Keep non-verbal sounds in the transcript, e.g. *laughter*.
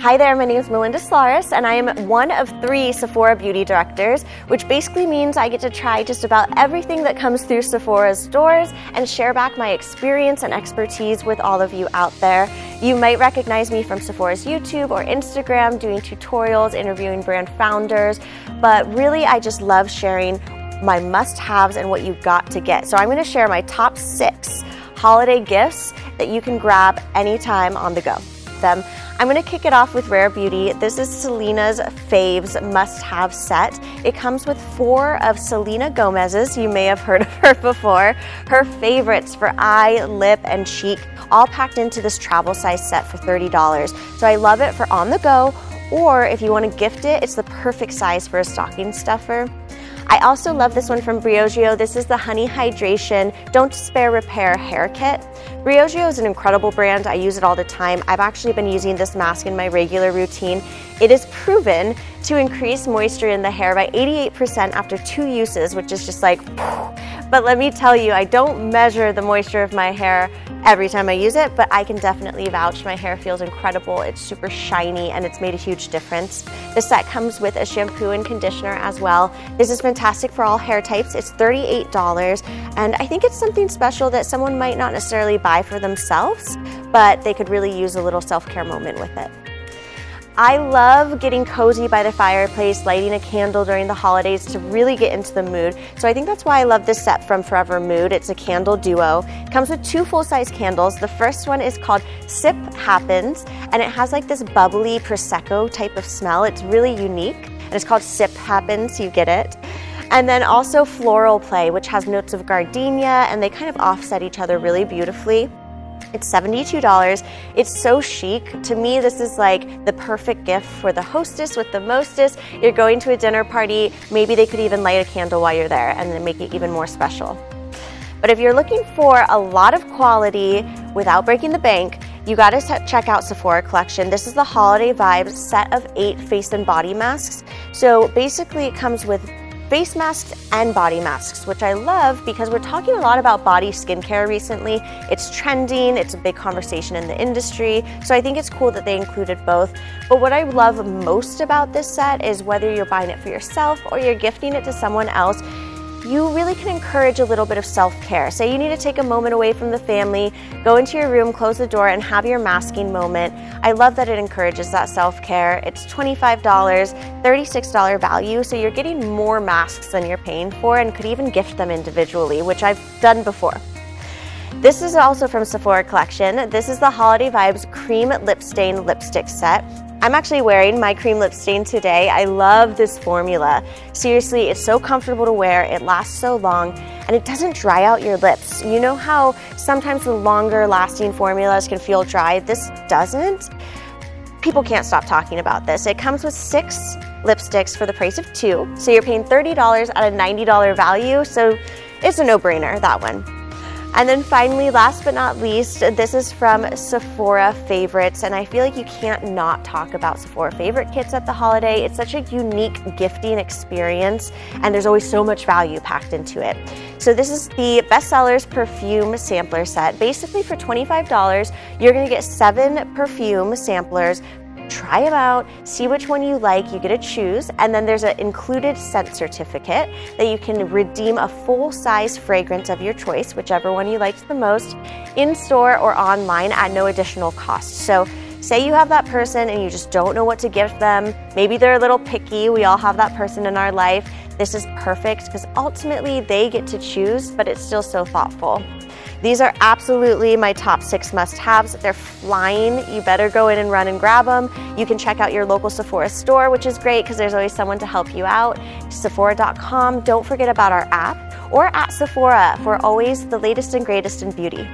Hi there, my name is Melinda Slaris, and I am one of three Sephora beauty directors, which basically means I get to try just about everything that comes through Sephora's doors and share back my experience and expertise with all of you out there. You might recognize me from Sephora's YouTube or Instagram doing tutorials, interviewing brand founders, but really I just love sharing my must haves and what you've got to get. So I'm to share my top six holiday gifts that you can grab anytime on the go. Them. I'm to kick it off with Rare Beauty. This is Selena's Faves must have set. It comes with four of Selena Gomez's, you may have heard *laughs* of her before, her favorites for eye, lip, and cheek, all packed into this travel size set for $30. So I love it for on the go, or if you want to gift it, it's the perfect size for a stocking stuffer. I also love this one from Briogeo. This is the Honey Hydration Don't Despair Repair Hair Kit. Briogeo is an incredible brand. I use it all the time. I've actually been using this mask in my regular routine. It is proven to increase moisture in the hair by 88% after two uses, which is just like, but let me tell you, I don't measure the moisture of my hair every time I use it, but I can definitely vouch my hair feels incredible. It's super shiny and it's made a huge difference. The set comes with a shampoo and conditioner as well. This is fantastic for all hair types. It's $38 and I think it's something special that someone might not necessarily buy for themselves, but they could really use a little self-care moment with it. I love getting cozy by the fireplace, lighting a candle during the holidays to really get into the mood. So I think that's why I love this set from FORVR Mood. It's a candle duo. It comes with two full-size candles. The first one is called Sip Happens, and it has like this bubbly Prosecco type of smell. It's really unique, and it's called Sip Happens, you get it. And then also Floral Play, which has notes of gardenia, and they kind of offset each other really beautifully. It's $72. It's so chic. To me, this is like the perfect gift for the hostess with the mostest. You're going to a dinner party, maybe they could even light a candle while you're there and then make it even more special. But if you're looking for a lot of quality without breaking the bank, you gotta check out Sephora collection. This is the holiday vibes set of eight face and body masks. So basically it comes with face masks and body masks, which I love because we're talking a lot about body skincare recently. It's trending, it's a big conversation in the industry, so I think it's cool that they included both. But what I love most about this set is whether you're buying it for yourself or you're gifting it to someone else, you really can encourage a little bit of self care. Say you need to take a moment away from the family, go into your room, close the door, and have your masking moment. I love that it encourages that self care. It's $25, $36 value, so you're getting more masks than you're paying for and could even gift them individually, which I've done before. This is also from Sephora Collection. This is the Holiday Vibes Cream Lip Stain Lipstick Set. I'm actually wearing my cream lip stain today. I love this formula. Seriously, it's so comfortable to wear, it lasts so long, and it doesn't dry out your lips. You know how sometimes the longer lasting formulas can feel dry? This doesn't. People can't stop talking about this. It comes with six lipsticks for the price of two, so you're paying $30 at a $90 value, so it's a no-brainer, that one. And then finally, last but not least, this is from Sephora Favorites, and I feel like you can't not talk about Sephora Favorite kits at the holiday. It's such a unique gifting experience, and there's always so much value packed into it. So this is the Bestsellers Perfume Sampler Set. Basically, for $25, you're gonna get seven perfume samplers try them out, see which one you like, you get to choose, and then there's an included scent certificate that you can redeem a full size fragrance of your choice, whichever one you liked the most, in store or online at no additional cost. So say you have that person and you just don't know what to gift them, maybe they're a little picky, we all have that person in our life. This is perfect because ultimately they get to choose, but it's still so thoughtful. These are absolutely my top six must-haves. They're flying. You better go in and run and grab them. You can check out your local Sephora store, which is great because there's always someone to help you out. Sephora.com. Don't forget about our app or at Sephora for always the latest and greatest in beauty.